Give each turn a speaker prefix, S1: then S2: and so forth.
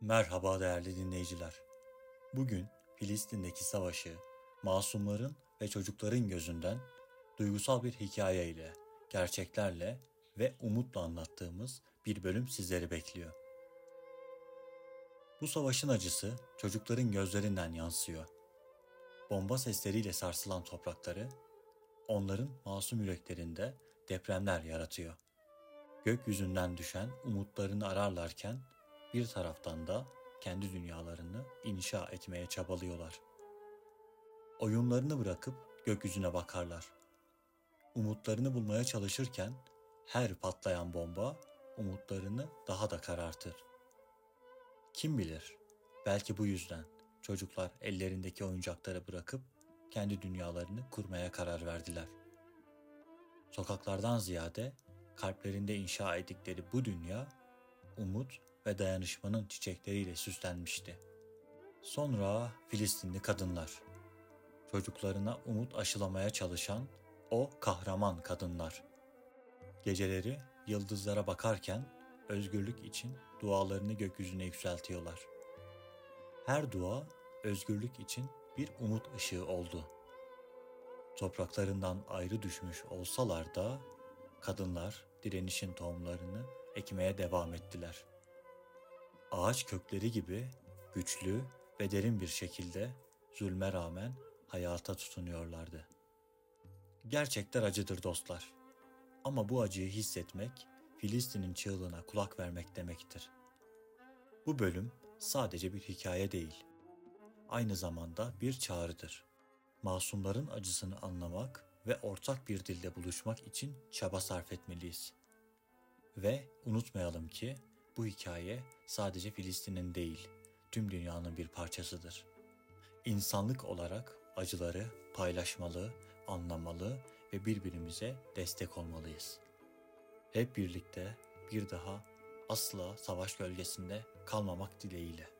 S1: Merhaba değerli dinleyiciler. Bugün Filistin'deki savaşı masumların ve çocukların gözünden duygusal bir hikayeyle, gerçeklerle ve umutla anlattığımız bir bölüm sizleri bekliyor. Bu savaşın acısı çocukların gözlerinden yansıyor. Bomba sesleriyle sarsılan toprakları onların masum yüreklerinde depremler yaratıyor. Gökyüzünden düşen umutlarını ararlarken bir taraftan da kendi dünyalarını inşa etmeye çabalıyorlar. Oyunlarını bırakıp gökyüzüne bakarlar. Umutlarını bulmaya çalışırken her patlayan bomba umutlarını daha da karartır. Kim bilir, belki bu yüzden çocuklar ellerindeki oyuncakları bırakıp kendi dünyalarını kurmaya karar verdiler. Sokaklardan ziyade kalplerinde inşa ettikleri bu dünya umut ve dayanışmanın çiçekleriyle süslenmişti. Sonra Filistinli kadınlar. Çocuklarına umut aşılamaya çalışan o kahraman kadınlar. Geceleri yıldızlara bakarken özgürlük için dualarını gökyüzüne yükseltiyorlar. Her dua özgürlük için bir umut ışığı oldu. Topraklarından ayrı düşmüş olsalar da kadınlar direnişin tohumlarını ekmeye devam ettiler.'' Ağaç kökleri gibi güçlü ve derin bir şekilde zulme rağmen hayata tutunuyorlardı. Gerçekler acıdır dostlar. Ama bu acıyı hissetmek Filistin'in çığlığına kulak vermek demektir. Bu bölüm sadece bir hikaye değil. Aynı zamanda bir çağrıdır. Masumların acısını anlamak ve ortak bir dilde buluşmak için çaba sarf etmeliyiz. Ve unutmayalım ki bu hikaye sadece Filistin'in değil, tüm dünyanın bir parçasıdır. İnsanlık olarak acıları paylaşmalı, anlamalı ve birbirimize destek olmalıyız. Hep birlikte bir daha asla savaş gölgesinde kalmamak dileğiyle.